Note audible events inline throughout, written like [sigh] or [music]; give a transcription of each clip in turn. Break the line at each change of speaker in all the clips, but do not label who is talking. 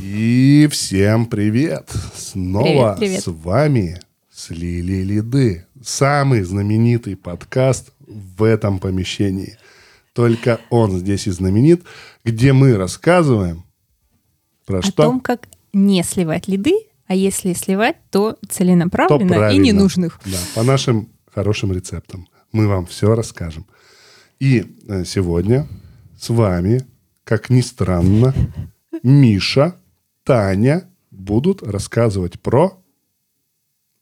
И всем привет! Снова
Привет, привет.
с вами Слили Лиды. Самый знаменитый подкаст в этом помещении. Только он здесь и знаменит, где мы рассказываем про
О
что?
том, как не сливать лиды, а если сливать, то
То
целенаправленно и
правильно.
ненужных.
Да, по нашим хорошим рецептам. Мы вам все расскажем. И э, сегодня с вами, как ни странно, Миша, Таня будут рассказывать про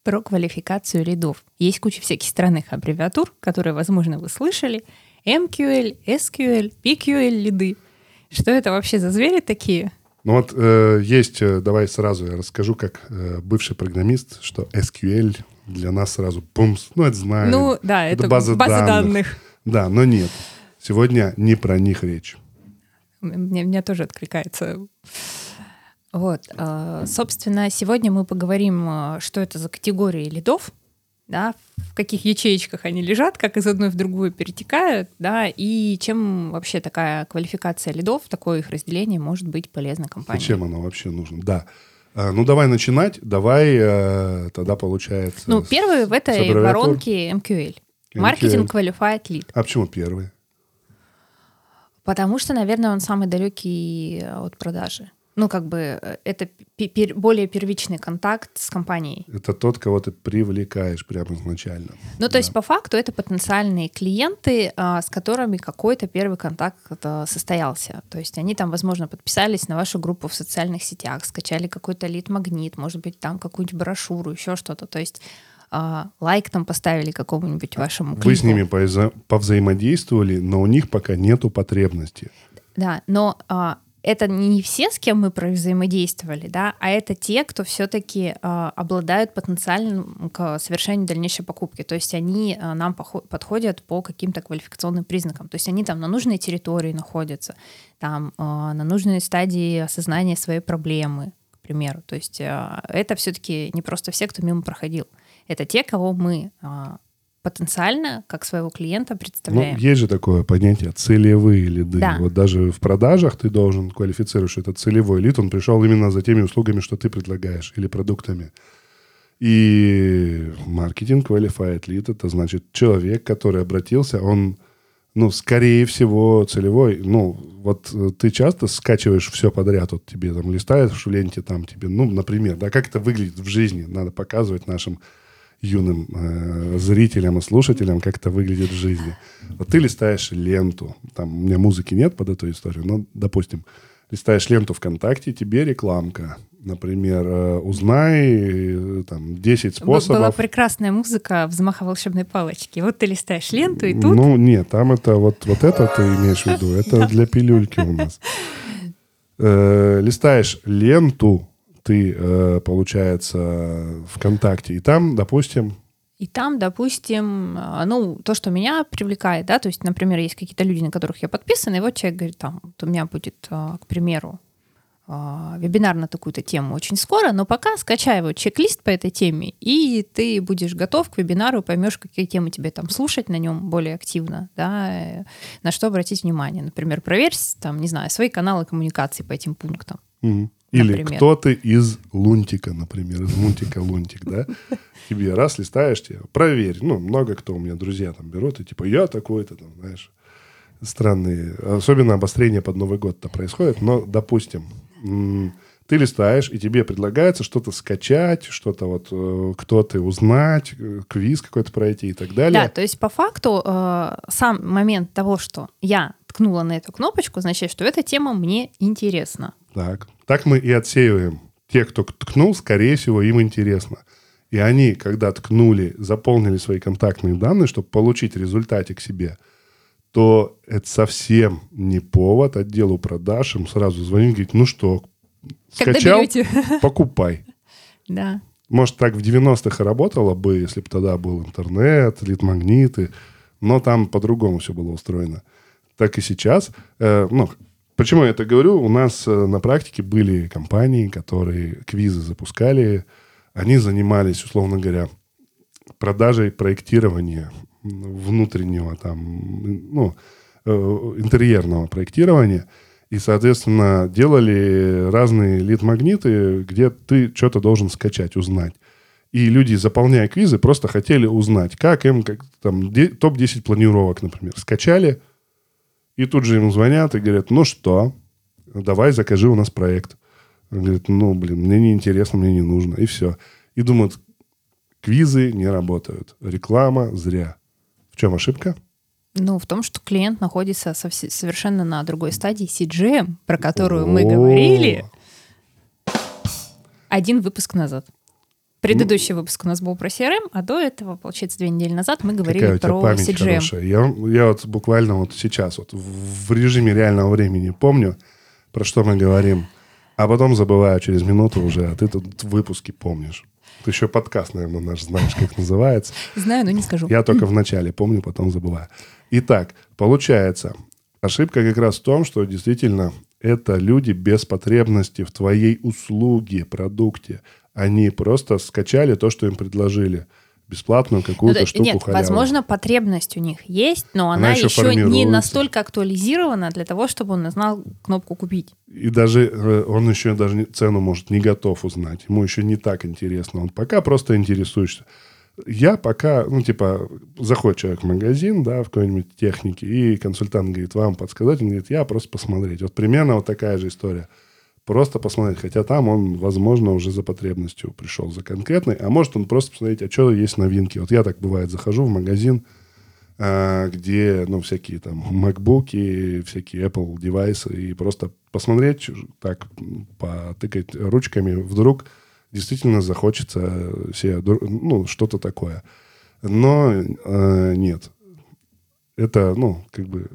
Про квалификацию лидов. Есть куча всяких странных аббревиатур, которые, возможно, вы слышали. MQL, SQL, PQL лиды. Что это вообще за звери такие?
Ну вот э, есть, э, давай сразу я расскажу, как э, бывший программист, что SQL для нас сразу бумс, ну это знаем.
ну, да, это,
база
база,
данных.
данных.
Да, но нет. Сегодня не про них речь.
Мне, мне тоже откликается. Вот, э, собственно, сегодня мы поговорим, э, что это за категории лидов, да, в каких ячеечках они лежат, как из одной в другую перетекают, да, и чем вообще такая квалификация лидов, такое их разделение может быть полезно компании.
Зачем оно вообще нужно? Да. А, ну давай начинать. Давай э, тогда получается.
Ну, первый в этой воронке MQL. Маркетинг Qualified Lead.
А почему первый?
Потому что, наверное, он самый далекий от продажи. Ну, как бы э, это пе- пер- более первичный контакт с компанией.
Это тот, кого ты привлекаешь прямо изначально.
Ну, то есть, по факту, это потенциальные клиенты, а, с которыми какой-то первый контакт а, состоялся. То есть они там, возможно, подписались на вашу группу в социальных сетях, скачали какой-то лид-магнит, может быть, там какую-нибудь брошюру, еще что-то. То есть а, лайк там поставили какому-нибудь вашему клику.
Вы с ними повза- повзаимодействовали, но у них пока нету потребности.
Да, но а, это не все, с кем мы взаимодействовали, да, а это те, кто все-таки обладают потенциалом к совершению дальнейшей покупки. То есть они а, нам подходят по каким-то квалификационным признакам. То есть они там на нужной территории находятся, там а, на нужной стадии осознания своей проблемы, к примеру. То есть а, это все-таки не просто все, кто мимо проходил. Это те, кого мы а, потенциально, как своего клиента,
Ну,
представляем.
есть же такое понятие целевые лиды.
Да.
Вот даже в продажах ты должен квалифицировать, что это целевой лид, он пришел именно за теми услугами, что ты предлагаешь, или продуктами. И маркетинг qualified lead это значит человек, который обратился, он, ну, скорее всего, целевой. Ну, вот э, ты часто скачиваешь все подряд, вот тебе там листаешь в ленте, там тебе, ну, например, да, как это выглядит в жизни, надо показывать нашим юным э, зрителям и слушателям, как это выглядит в жизни. Вот ты листаешь ленту, там у меня музыки нет под эту историю, но, допустим, листаешь ленту ВКонтакте, тебе рекламка. Например, э, узнай э, там 10
Б- Была
способов.
прекрасная музыка взмаха волшебной палочки. Вот ты листаешь ленту, и тут
Ну, нет, там это вот, вот это ты имеешь в виду, это [laughs] для пилюльки у нас. Э, листаешь ленту, ты, э, получается, ВКонтакте, и там, допустим,
и там, допустим, а, ну, то, что меня привлекает, да, то есть, например, есть какие-то люди, на которых я подписана, и вот человек говорит, там, вот у меня будет, а, к примеру, вебинар на такую-то тему очень скоро, но пока скачай вот чек-лист по этой теме, и ты будешь готов к вебинару, поймешь, какие темы тебе там слушать на нем более активно, да, э, на что обратить внимание. Например, проверь, там, не знаю, свои каналы коммуникации по этим пунктам.
Мгм. Или
Например.
кто ты из Лунтика, например, из мультика Лунтик, да? Тебе раз листаешь, тебе проверь. Ну, много кто у меня друзья там берут, и типа, я такой-то там, знаешь, странные. Особенно обострение под Новый год-то происходит. Но, допустим, ты листаешь, и тебе предлагается что-то скачать, что-то вот, э, кто ты узнать, э, квиз какой-то пройти и так далее.
Да, то есть по факту э, сам момент того, что я ткнула на эту кнопочку, означает, что эта тема мне интересна.
Так. Так мы и отсеиваем. Те, кто ткнул, скорее всего, им интересно. И они, когда ткнули, заполнили свои контактные данные, чтобы получить результатик себе, то это совсем не повод отделу продаж им сразу звонить и говорить, ну что, скачал, покупай. [laughs]
Да.
Может, так в 90-х и работало бы, если бы тогда был интернет, лид-магниты, но там по-другому все было устроено. Так и сейчас, э, ну, Почему я это говорю? У нас э, на практике были компании, которые квизы запускали. Они занимались, условно говоря, продажей проектирования внутреннего там, ну, э, интерьерного проектирования. И, соответственно, делали разные лид-магниты, где ты что-то должен скачать, узнать. И люди, заполняя квизы, просто хотели узнать, как им, как, там, топ-10 планировок, например, скачали, и тут же им звонят и говорят, ну что, давай закажи у нас проект. Он говорит, ну, блин, мне не интересно, мне не нужно, и все. И думают, квизы не работают, реклама зря. В чем ошибка?
Ну, в том, что клиент находится совершенно на другой стадии CGM, про которую мы говорили один выпуск назад. Предыдущий выпуск у нас был про CRM, а до этого, получается, две недели назад мы говорили
Какая
про
память
CGM.
Хорошая. Я, я вот буквально вот сейчас, вот в режиме реального времени помню, про что мы говорим, а потом забываю через минуту уже, а ты тут выпуски помнишь. Ты еще подкаст, наверное, наш знаешь, как называется.
Знаю, но не скажу.
Я только в начале помню, потом забываю. Итак, получается, ошибка как раз в том, что действительно это люди без потребности в твоей услуге, продукте. Они просто скачали то, что им предложили бесплатную какую-то ну, штуку
Нет,
халяву.
возможно, потребность у них есть, но она, она еще, еще не настолько актуализирована для того, чтобы он знал кнопку «Купить».
И даже э, он еще даже цену, может, не готов узнать. Ему еще не так интересно. Он пока просто интересуешься. Я пока, ну, типа, заходит человек в магазин, да, в какой-нибудь технике, и консультант говорит, вам подсказать? Он говорит, я просто посмотреть. Вот примерно вот такая же история. Просто посмотреть. Хотя там он, возможно, уже за потребностью пришел, за конкретной. А может он просто посмотреть, а что есть новинки. Вот я так, бывает, захожу в магазин, а, где, ну, всякие там MacBook, всякие Apple девайсы, и просто посмотреть, так, потыкать ручками, вдруг действительно захочется себе, ну, что-то такое. Но э, нет. Это, ну, как бы...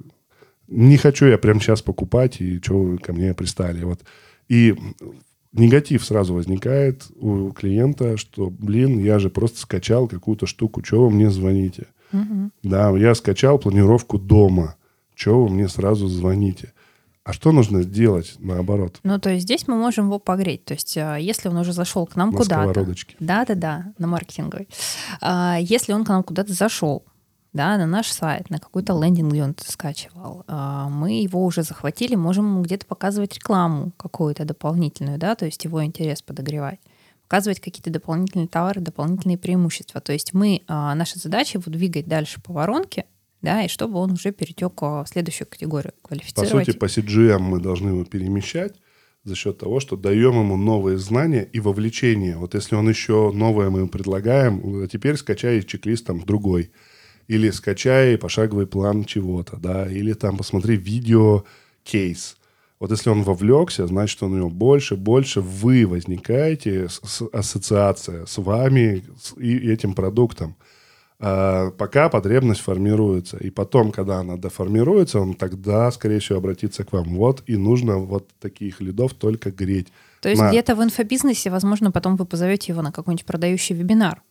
Не хочу я прямо сейчас покупать, и что вы ко мне пристали. Вот и негатив сразу возникает у клиента, что, блин, я же просто скачал какую-то штуку, что вы мне звоните? Угу. Да, я скачал планировку дома, что вы мне сразу звоните? А что нужно сделать наоборот?
Ну, то есть здесь мы можем его погреть. То есть а, если он уже зашел к нам куда-то... Да-да-да, на маркетинговой. А, если он к нам куда-то зашел, да, на наш сайт, на какой-то лендинг, где он скачивал. А, мы его уже захватили, можем где-то показывать рекламу какую-то дополнительную, да, то есть его интерес подогревать показывать какие-то дополнительные товары, дополнительные преимущества. То есть мы, а, наша задача его двигать дальше по воронке, да, и чтобы он уже перетек в следующую категорию, квалифицировать.
По сути, по CGM мы должны его перемещать за счет того, что даем ему новые знания и вовлечение. Вот если он еще новое мы ему предлагаем, а теперь скачай чек-лист там другой – или скачай пошаговый план чего-то, да, или там посмотри видео кейс. Вот если он вовлекся, значит, у него больше, больше вы возникаете, с, с, ассоциация с вами с, и этим продуктом. А, пока потребность формируется. И потом, когда она доформируется, он тогда, скорее всего, обратится к вам. Вот и нужно вот таких лидов только греть.
То есть на... где-то в инфобизнесе, возможно, потом вы позовете его на какой-нибудь продающий вебинар.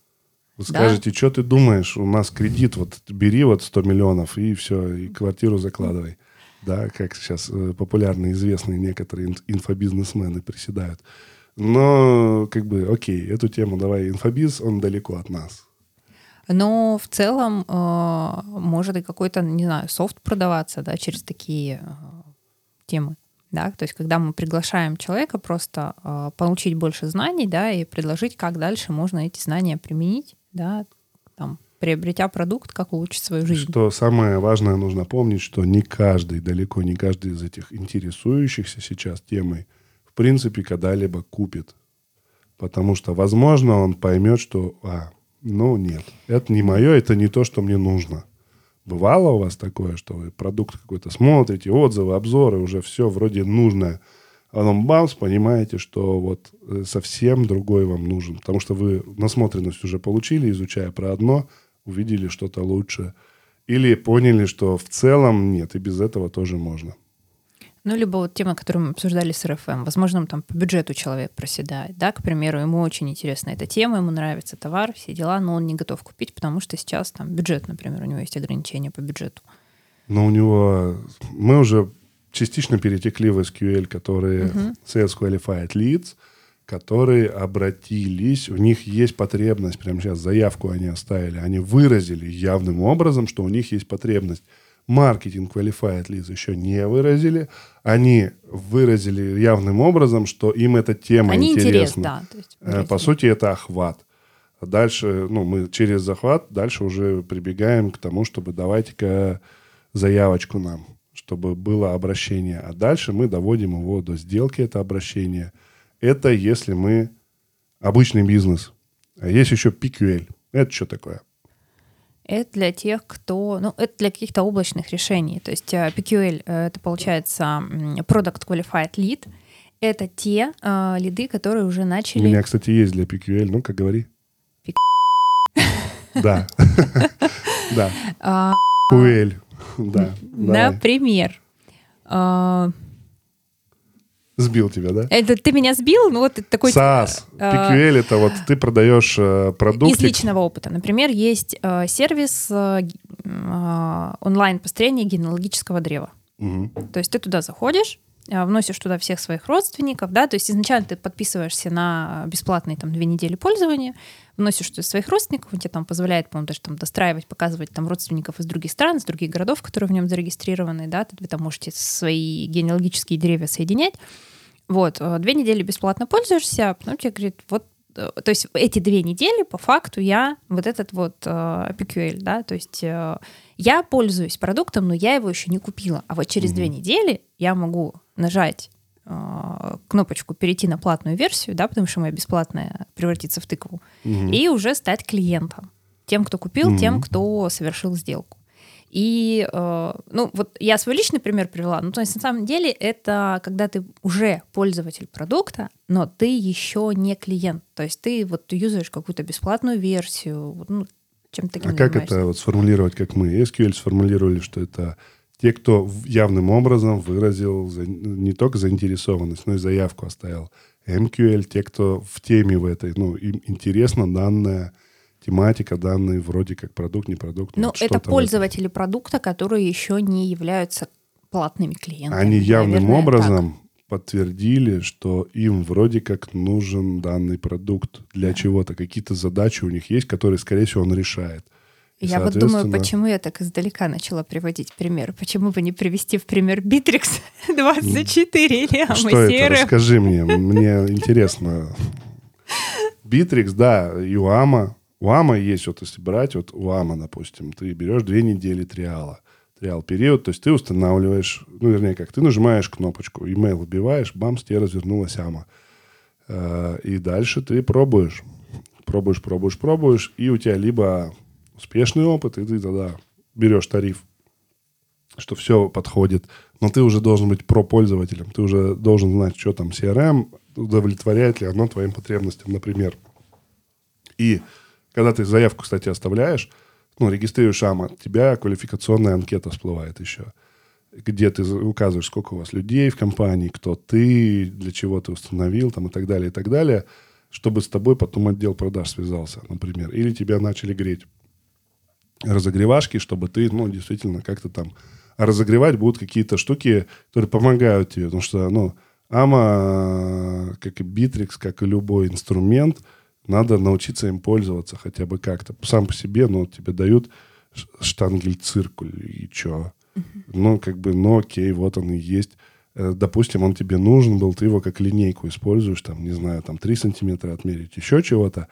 Вы да? скажете, что ты думаешь, у нас кредит, вот бери вот 100 миллионов и все, и квартиру закладывай. Да, как сейчас э, популярные, известные некоторые инфобизнесмены приседают. Но, как бы, окей, эту тему давай, инфобиз, он далеко от нас.
Но в целом э, может и какой-то, не знаю, софт продаваться, да, через такие э, темы. Да, то есть, когда мы приглашаем человека просто э, получить больше знаний, да, и предложить, как дальше можно эти знания применить да, там, приобретя продукт, как улучшить свою жизнь.
Что самое важное нужно помнить, что не каждый, далеко не каждый из этих интересующихся сейчас темой, в принципе, когда-либо купит. Потому что, возможно, он поймет, что, а, ну нет, это не мое, это не то, что мне нужно. Бывало у вас такое, что вы продукт какой-то смотрите, отзывы, обзоры, уже все вроде нужное – а потом бамс, понимаете, что вот э, совсем другой вам нужен. Потому что вы насмотренность уже получили, изучая про одно, увидели что-то лучше. Или поняли, что в целом нет, и без этого тоже можно.
Ну, либо вот тема, которую мы обсуждали с РФМ. Возможно, там по бюджету человек проседает, да, к примеру, ему очень интересна эта тема, ему нравится товар, все дела, но он не готов купить, потому что сейчас там бюджет, например, у него есть ограничения по бюджету.
Но у него... Мы уже частично перетекли в SQL, которые uh-huh. Sales Qualified Leads, которые обратились, у них есть потребность, прямо сейчас заявку они оставили, они выразили явным образом, что у них есть потребность. Маркетинг Qualified Leads еще не выразили, они выразили явным образом, что им эта тема они интересна. Интерес, да, есть, э, По сути, это охват. Дальше, ну, мы через захват дальше уже прибегаем к тому, чтобы давайте-ка заявочку нам, чтобы было обращение. А дальше мы доводим его до сделки, это обращение. Это если мы обычный бизнес. А есть еще PQL. Это что такое?
Это для тех, кто... Ну, это для каких-то облачных решений. То есть э, PQL — это, получается, Product Qualified Lead. Это те э, лиды, которые уже начали...
У меня, кстати, есть для PQL. Ну-ка, говори. Да. [laughs] Да. QL. [laughs]
Да. Например. А,
сбил тебя, да?
Это ты меня сбил, ну вот такой...
SaaS, PQL а, это вот ты продаешь э, продукт.
Из личного опыта. Например, есть э, сервис э, онлайн построения генеалогического древа. Угу. То есть ты туда заходишь, вносишь туда всех своих родственников, да, то есть изначально ты подписываешься на бесплатные там две недели пользования, вносишь туда своих родственников, он тебе там позволяет, по-моему, даже там достраивать, показывать там родственников из других стран, из других городов, которые в нем зарегистрированы, да, вы там можете свои генеалогические деревья соединять. Вот, э, две недели бесплатно пользуешься, а потом тебе говорит, вот то есть эти две недели по факту я вот этот вот э, PQL, да, то есть э, я пользуюсь продуктом, но я его еще не купила, а вот через угу. две недели я могу нажать э, кнопочку перейти на платную версию, да, потому что моя бесплатная превратится в тыкву, угу. и уже стать клиентом, тем, кто купил, угу. тем, кто совершил сделку. И, э, ну, вот я свой личный пример привела. Ну, то есть, на самом деле, это когда ты уже пользователь продукта, но ты еще не клиент. То есть, ты вот юзаешь какую-то бесплатную версию, ну, чем таким
А как это вот сформулировать, как мы? SQL сформулировали, что это те, кто явным образом выразил не только заинтересованность, но и заявку оставил. MQL, те, кто в теме в этой, ну, им интересна данная тематика, данные вроде как продукт, не продукт.
Ну, вот это пользователи продукта, которые еще не являются платными клиентами.
Они явным Наверное, образом так. подтвердили, что им вроде как нужен данный продукт для да. чего-то. Какие-то задачи у них есть, которые, скорее всего, он решает.
И я вот думаю, почему я так издалека начала приводить примеры. Почему бы не привести в пример Bittrex [laughs] 24 или
Ама Что это? Расскажи мне, мне интересно. Bittrex, да, и Уама, у АМА есть, вот если брать, вот у АМА, допустим, ты берешь две недели триала. Триал период, то есть ты устанавливаешь, ну, вернее, как, ты нажимаешь кнопочку, email вбиваешь, бамс, тебе развернулась АМА. Э, и дальше ты пробуешь. Пробуешь, пробуешь, пробуешь, и у тебя либо успешный опыт, и ты тогда берешь тариф, что все подходит, но ты уже должен быть про-пользователем, ты уже должен знать, что там CRM, удовлетворяет ли оно твоим потребностям, например. И когда ты заявку, кстати, оставляешь, ну, регистрируешь АМА, тебя квалификационная анкета всплывает еще, где ты указываешь, сколько у вас людей в компании, кто ты, для чего ты установил, там, и так далее, и так далее, чтобы с тобой потом отдел продаж связался, например. Или тебя начали греть разогревашки, чтобы ты, ну, действительно, как-то там... А разогревать будут какие-то штуки, которые помогают тебе, потому что, ну, Amo, как и Битрикс, как и любой инструмент – надо научиться им пользоваться хотя бы как-то. Сам по себе, ну, тебе дают штангель-циркуль, и чё? Uh-huh. Ну, как бы, ну, окей, вот он и есть. Э, допустим, он тебе нужен был, ты его как линейку используешь, там, не знаю, там 3 сантиметра отмерить, еще чего-то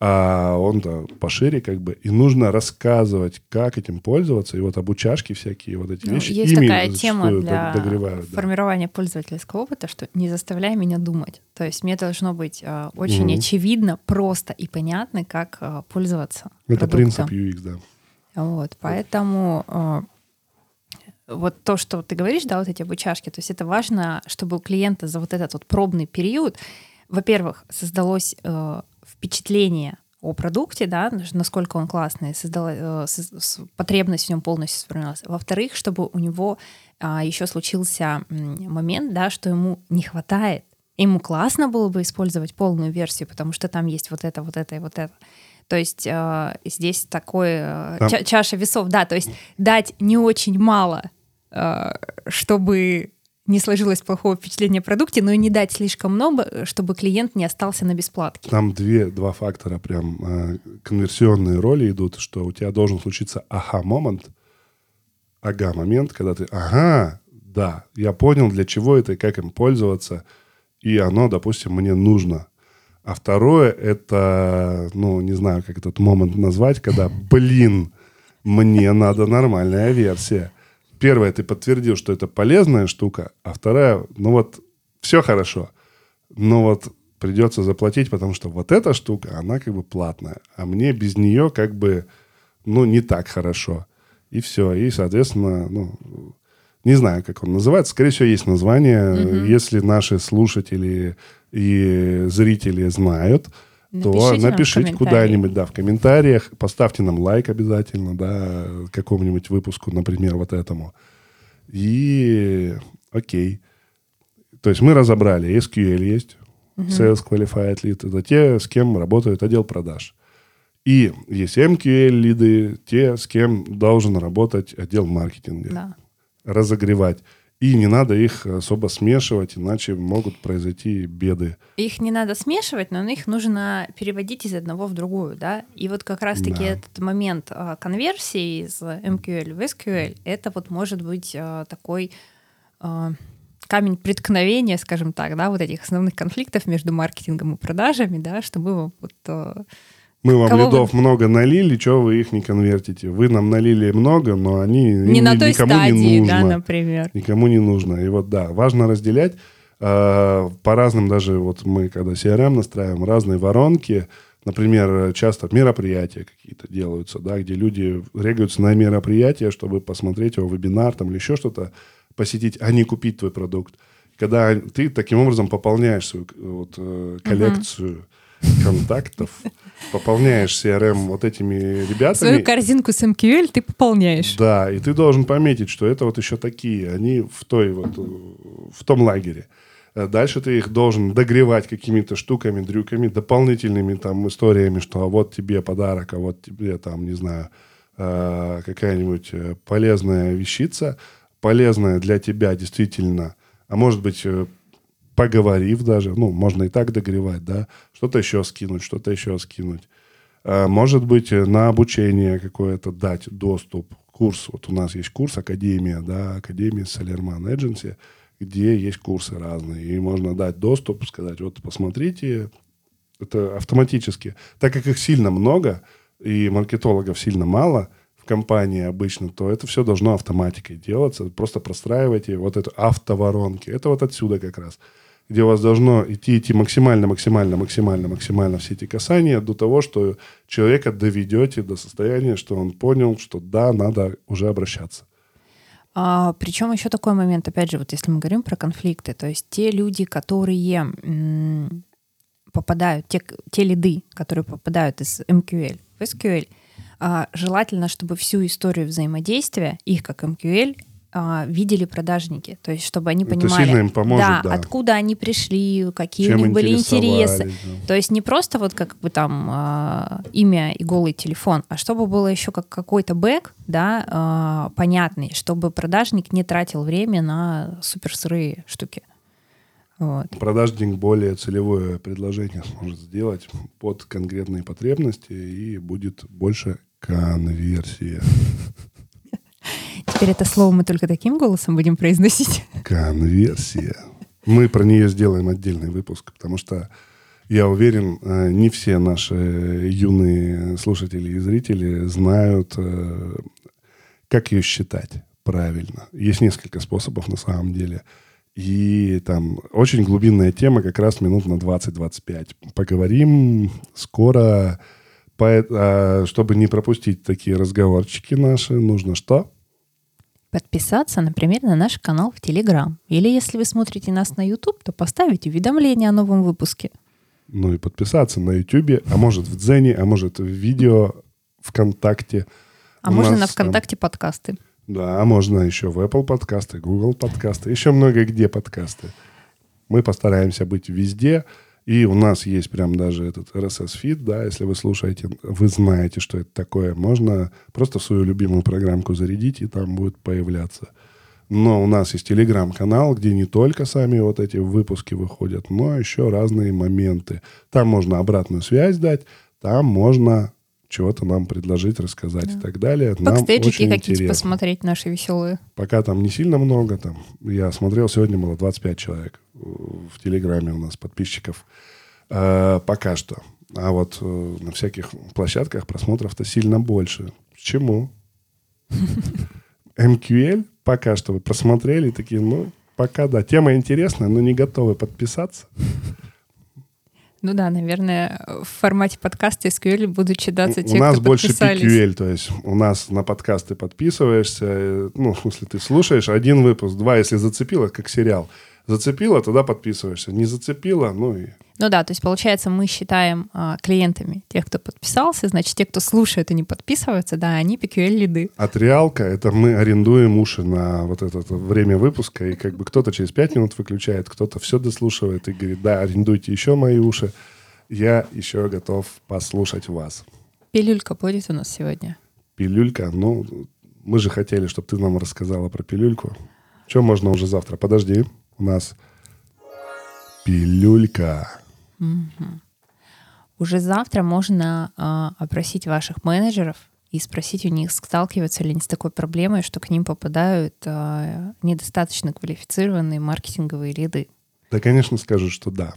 а он-то пошире как бы, и нужно рассказывать, как этим пользоваться, и вот обучашки всякие, вот эти ну, вещи.
Есть такая тема для догревают, формирования да. пользовательского опыта, что не заставляй меня думать. То есть мне должно быть э, очень mm очевидно, просто и понятно, как э, пользоваться
Это продуктом. принцип UX, да.
Вот, поэтому э, вот то, что ты говоришь, да, вот эти обучашки, то есть это важно, чтобы у клиента за вот этот вот пробный период, во-первых, создалось э, впечатление о продукте, да, насколько он классный, создала, э, потребность в нем полностью сформировалась. Во-вторых, чтобы у него а, еще случился момент, да, что ему не хватает. Ему классно было бы использовать полную версию, потому что там есть вот это, вот это и вот это. То есть э, здесь такой э, ча- чаша весов, да, то есть дать не очень мало, э, чтобы не сложилось плохого впечатления о продукте, но и не дать слишком много, чтобы клиент не остался на бесплатке.
Там две, два фактора прям э, конверсионные роли идут, что у тебя должен случиться ага-момент, ага-момент, когда ты, ага, да, я понял, для чего это и как им пользоваться, и оно, допустим, мне нужно. А второе, это, ну, не знаю, как этот момент назвать, когда, блин, мне надо нормальная версия. Первое, ты подтвердил, что это полезная штука, а вторая, ну вот, все хорошо, но вот придется заплатить, потому что вот эта штука, она как бы платная, а мне без нее как бы, ну, не так хорошо. И все. И, соответственно, ну, не знаю, как он называется. Скорее всего, есть название. Угу. Если наши слушатели и зрители знают, то напишите куда-нибудь, да, в комментариях. Поставьте нам лайк обязательно, да, какому-нибудь выпуску, например, вот этому. И окей. То есть мы разобрали, SQL есть, угу. Sales Qualified Lead, это те, с кем работает отдел продаж. И есть MQL лиды, те, с кем должен работать отдел маркетинга. Да. Разогревать. И не надо их особо смешивать, иначе могут произойти беды.
Их не надо смешивать, но их нужно переводить из одного в другую, да. И вот как раз-таки да. этот момент а, конверсии из MQL в SQL, это вот может быть а, такой а, камень преткновения, скажем так, да, вот этих основных конфликтов между маркетингом и продажами, да, чтобы вот
мы вам Кого лидов вы... много налили, что вы их не конвертите? Вы нам налили много, но они
не на той никому стадии, не нужно. да, например.
Никому не нужно. И вот да, важно разделять э, по разным даже вот мы когда CRM настраиваем разные воронки, например, часто мероприятия какие-то делаются, да, где люди регаются на мероприятия, чтобы посмотреть его вебинар там или еще что-то посетить, а не купить твой продукт. Когда ты таким образом пополняешь свою вот, э, коллекцию uh-huh контактов, пополняешь CRM вот этими ребятами.
Свою корзинку с MQL ты пополняешь.
Да, и ты должен пометить, что это вот еще такие, они в той вот, в том лагере. Э, дальше ты их должен догревать какими-то штуками, дрюками, дополнительными там историями, что а вот тебе подарок, а вот тебе там, не знаю, э, какая-нибудь э, полезная вещица, полезная для тебя действительно, а может быть поговорив даже, ну, можно и так догревать, да, что-то еще скинуть, что-то еще скинуть. А, может быть, на обучение какое-то дать доступ, курс, вот у нас есть курс Академия, да, Академия Солерман Agency, где есть курсы разные, и можно дать доступ, сказать, вот посмотрите, это автоматически. Так как их сильно много, и маркетологов сильно мало в компании обычно, то это все должно автоматикой делаться. Просто простраивайте вот эту автоворонки. Это вот отсюда как раз где у вас должно идти, идти максимально, максимально, максимально, максимально все эти касания до того, что человека доведете до состояния, что он понял, что да, надо уже обращаться.
А, причем еще такой момент, опять же, вот если мы говорим про конфликты, то есть те люди, которые м, попадают, те, те лиды, которые попадают из MQL в SQL, а, желательно, чтобы всю историю взаимодействия, их как MQL, а, видели продажники, то есть чтобы они понимали, Это
им поможет,
да, да. откуда они пришли, какие Чем у них были интересы. Да. То есть не просто вот как бы там э, имя и голый телефон, а чтобы было еще как какой-то бэк, да, э, понятный, чтобы продажник не тратил время на супер сырые штуки.
Вот. Продажник более целевое предложение сможет сделать под конкретные потребности и будет больше конверсия.
Теперь это слово мы только таким голосом будем произносить. [laughs]
Конверсия. Мы про нее сделаем отдельный выпуск, потому что я уверен, э, не все наши юные слушатели и зрители знают, э, как ее считать правильно. Есть несколько способов на самом деле. И там очень глубинная тема, как раз минут на 20-25. Поговорим скоро. Э, чтобы не пропустить такие разговорчики наши, нужно что?
Подписаться, например, на наш канал в Телеграм. Или если вы смотрите нас на YouTube, то поставить уведомление о новом выпуске.
Ну и подписаться на YouTube, а может в Дзене, а может в видео ВКонтакте.
А У можно на ВКонтакте там... подкасты.
Да, а можно еще в Apple подкасты, Google подкасты, еще много где подкасты. Мы постараемся быть везде. И у нас есть прям даже этот RSS-фид, да, если вы слушаете, вы знаете, что это такое. Можно просто в свою любимую программку зарядить, и там будет появляться. Но у нас есть телеграм-канал, где не только сами вот эти выпуски выходят, но еще разные моменты. Там можно обратную связь дать, там можно чего-то нам предложить, рассказать да. и так далее.
Бэкстейджики какие-то посмотреть наши веселые.
Пока там не сильно много. Там, я смотрел, сегодня было 25 человек в Телеграме у нас подписчиков. Э, пока что. А вот э, на всяких площадках просмотров-то сильно больше. Почему? [laughs] MQL пока что вы просмотрели, такие, ну, пока да. Тема интересная, но не готовы подписаться.
Ну да, наверное, в формате подкаста SQL будут читаться те,
У нас
кто
больше PQL, то есть у нас на подкасты подписываешься, э, ну, [laughs] в смысле, ты слушаешь один выпуск, два, если зацепило, как сериал. Зацепило, тогда подписываешься. Не зацепило, ну и...
Ну да, то есть получается, мы считаем а, клиентами тех, кто подписался, значит, те, кто слушает и не подписывается, да, они PQL-лиды.
От реалка это мы арендуем уши на вот это время выпуска, и как бы кто-то через пять минут выключает, кто-то все дослушивает и говорит, да, арендуйте еще мои уши, я еще готов послушать вас.
Пилюлька будет у нас сегодня?
Пилюлька? Ну, мы же хотели, чтобы ты нам рассказала про пилюльку. Что можно уже завтра? Подожди, у нас пилюлька.
Угу. Уже завтра можно э, опросить ваших менеджеров и спросить у них, сталкиваются ли они с такой проблемой, что к ним попадают э, недостаточно квалифицированные маркетинговые лиды.
Да, конечно, скажут, что да.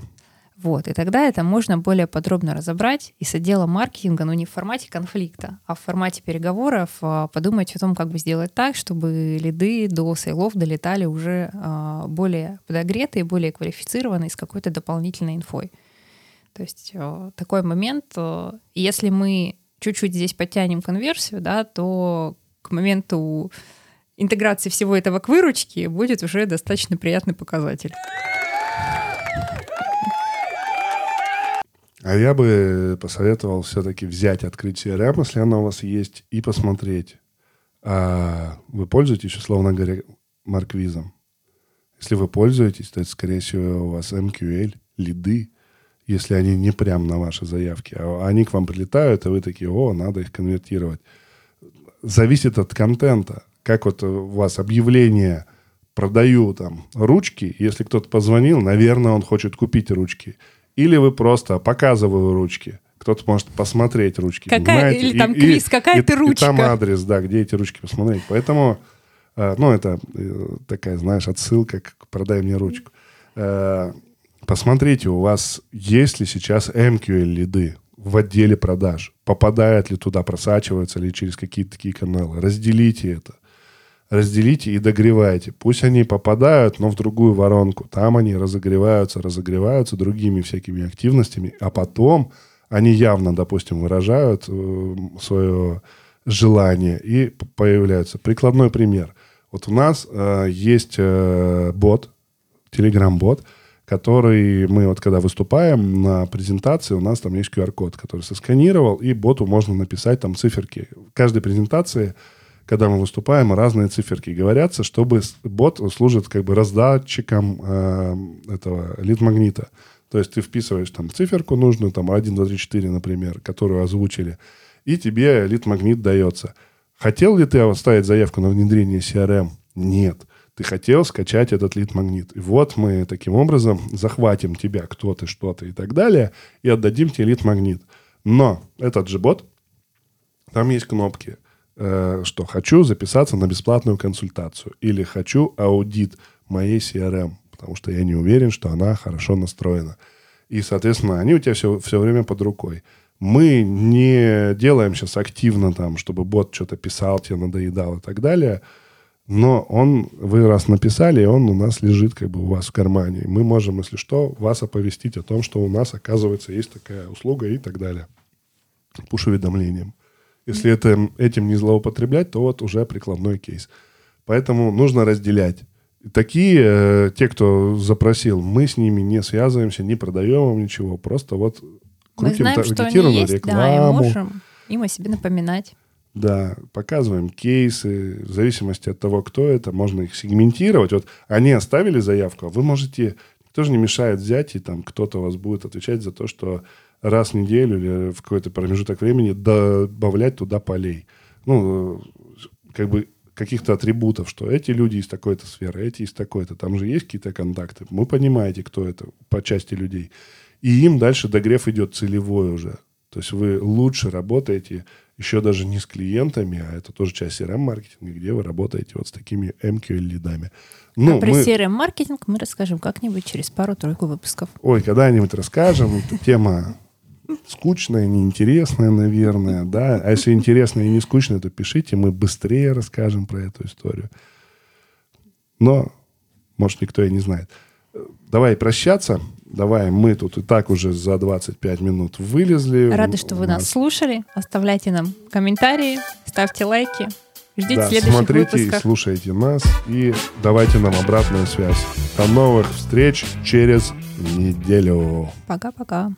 Вот, и тогда это можно более подробно разобрать и с отделом маркетинга, но не в формате конфликта, а в формате переговоров а, подумать о том, как бы сделать так, чтобы лиды до сейлов долетали уже а, более подогретые, более квалифицированные, с какой-то дополнительной инфой. То есть а, такой момент, если мы чуть-чуть здесь подтянем конверсию, да, то к моменту интеграции всего этого к выручке будет уже достаточно приятный показатель.
А я бы посоветовал все-таки взять, открыть CRM, если она у вас есть, и посмотреть. А вы пользуетесь, условно говоря, марквизом? Если вы пользуетесь, то это, скорее всего, у вас MQL, лиды, если они не прям на ваши заявки, а они к вам прилетают, и вы такие, о, надо их конвертировать. Зависит от контента. Как вот у вас объявление продаю там ручки, если кто-то позвонил, наверное, он хочет купить ручки. Или вы просто показываю ручки. Кто-то может посмотреть ручки.
Какая, или там и, квиз, какая и, ты ручка.
И там адрес, да, где эти ручки посмотреть. Поэтому, э, ну, это э, такая, знаешь, отсылка к «продай мне ручку». Э, посмотрите, у вас есть ли сейчас MQL-лиды в отделе продаж? Попадает ли туда, просачиваются ли через какие-то такие каналы? Разделите это разделите и догревайте. Пусть они попадают, но в другую воронку. Там они разогреваются, разогреваются другими всякими активностями, а потом они явно, допустим, выражают э, свое желание и появляются. Прикладной пример. Вот у нас э, есть э, бот, Telegram-бот, который мы вот когда выступаем на презентации, у нас там есть QR-код, который сосканировал, и боту можно написать там циферки. В каждой презентации когда мы выступаем, разные циферки говорятся, чтобы бот служит как бы раздатчиком э, этого лид-магнита. То есть ты вписываешь там циферку нужную, там 1, 2, 3, 4, например, которую озвучили, и тебе лид-магнит дается. Хотел ли ты оставить заявку на внедрение CRM? Нет. Ты хотел скачать этот лид-магнит. И вот мы таким образом захватим тебя, кто ты, что ты и так далее, и отдадим тебе лид-магнит. Но этот же бот, там есть кнопки – что хочу записаться на бесплатную консультацию или хочу аудит моей CRM, потому что я не уверен, что она хорошо настроена. И, соответственно, они у тебя все, все время под рукой. Мы не делаем сейчас активно там, чтобы бот что-то писал, тебе надоедал и так далее. Но он, вы раз написали, и он у нас лежит как бы у вас в кармане. Мы можем, если что, вас оповестить о том, что у нас, оказывается, есть такая услуга и так далее. Пуш-уведомлением. Если это, этим не злоупотреблять, то вот уже прикладной кейс. Поэтому нужно разделять. Такие, э, те, кто запросил, мы с ними не связываемся, не продаем им ничего. Просто вот
крутим мы знаем, рекламу. Да, и можем им о себе напоминать.
Да, показываем кейсы, в зависимости от того, кто это, можно их сегментировать. Вот они оставили заявку, а вы можете, никто же не мешает взять, и там кто-то вас будет отвечать за то, что раз в неделю или в какой-то промежуток времени добавлять туда полей. Ну, как бы каких-то атрибутов, что эти люди из такой-то сферы, эти из такой-то. Там же есть какие-то контакты. Вы понимаете, кто это по части людей. И им дальше догрев идет целевой уже. То есть вы лучше работаете еще даже не с клиентами, а это тоже часть CRM-маркетинга, где вы работаете вот с такими MQL-лидами.
Ну, а про мы... CRM-маркетинг мы расскажем как-нибудь через пару-тройку выпусков.
Ой, когда-нибудь расскажем. Тема скучная, неинтересная, наверное, да. А если интересная и не скучная, то пишите, мы быстрее расскажем про эту историю. Но, может, никто и не знает. Давай прощаться. Давай, мы тут и так уже за 25 минут вылезли.
Рады, что вы нас слушали. Оставляйте нам комментарии, ставьте лайки. Ждите да,
следующих смотрите выпусков. и слушайте нас. И давайте нам обратную связь. До новых встреч через неделю.
Пока-пока.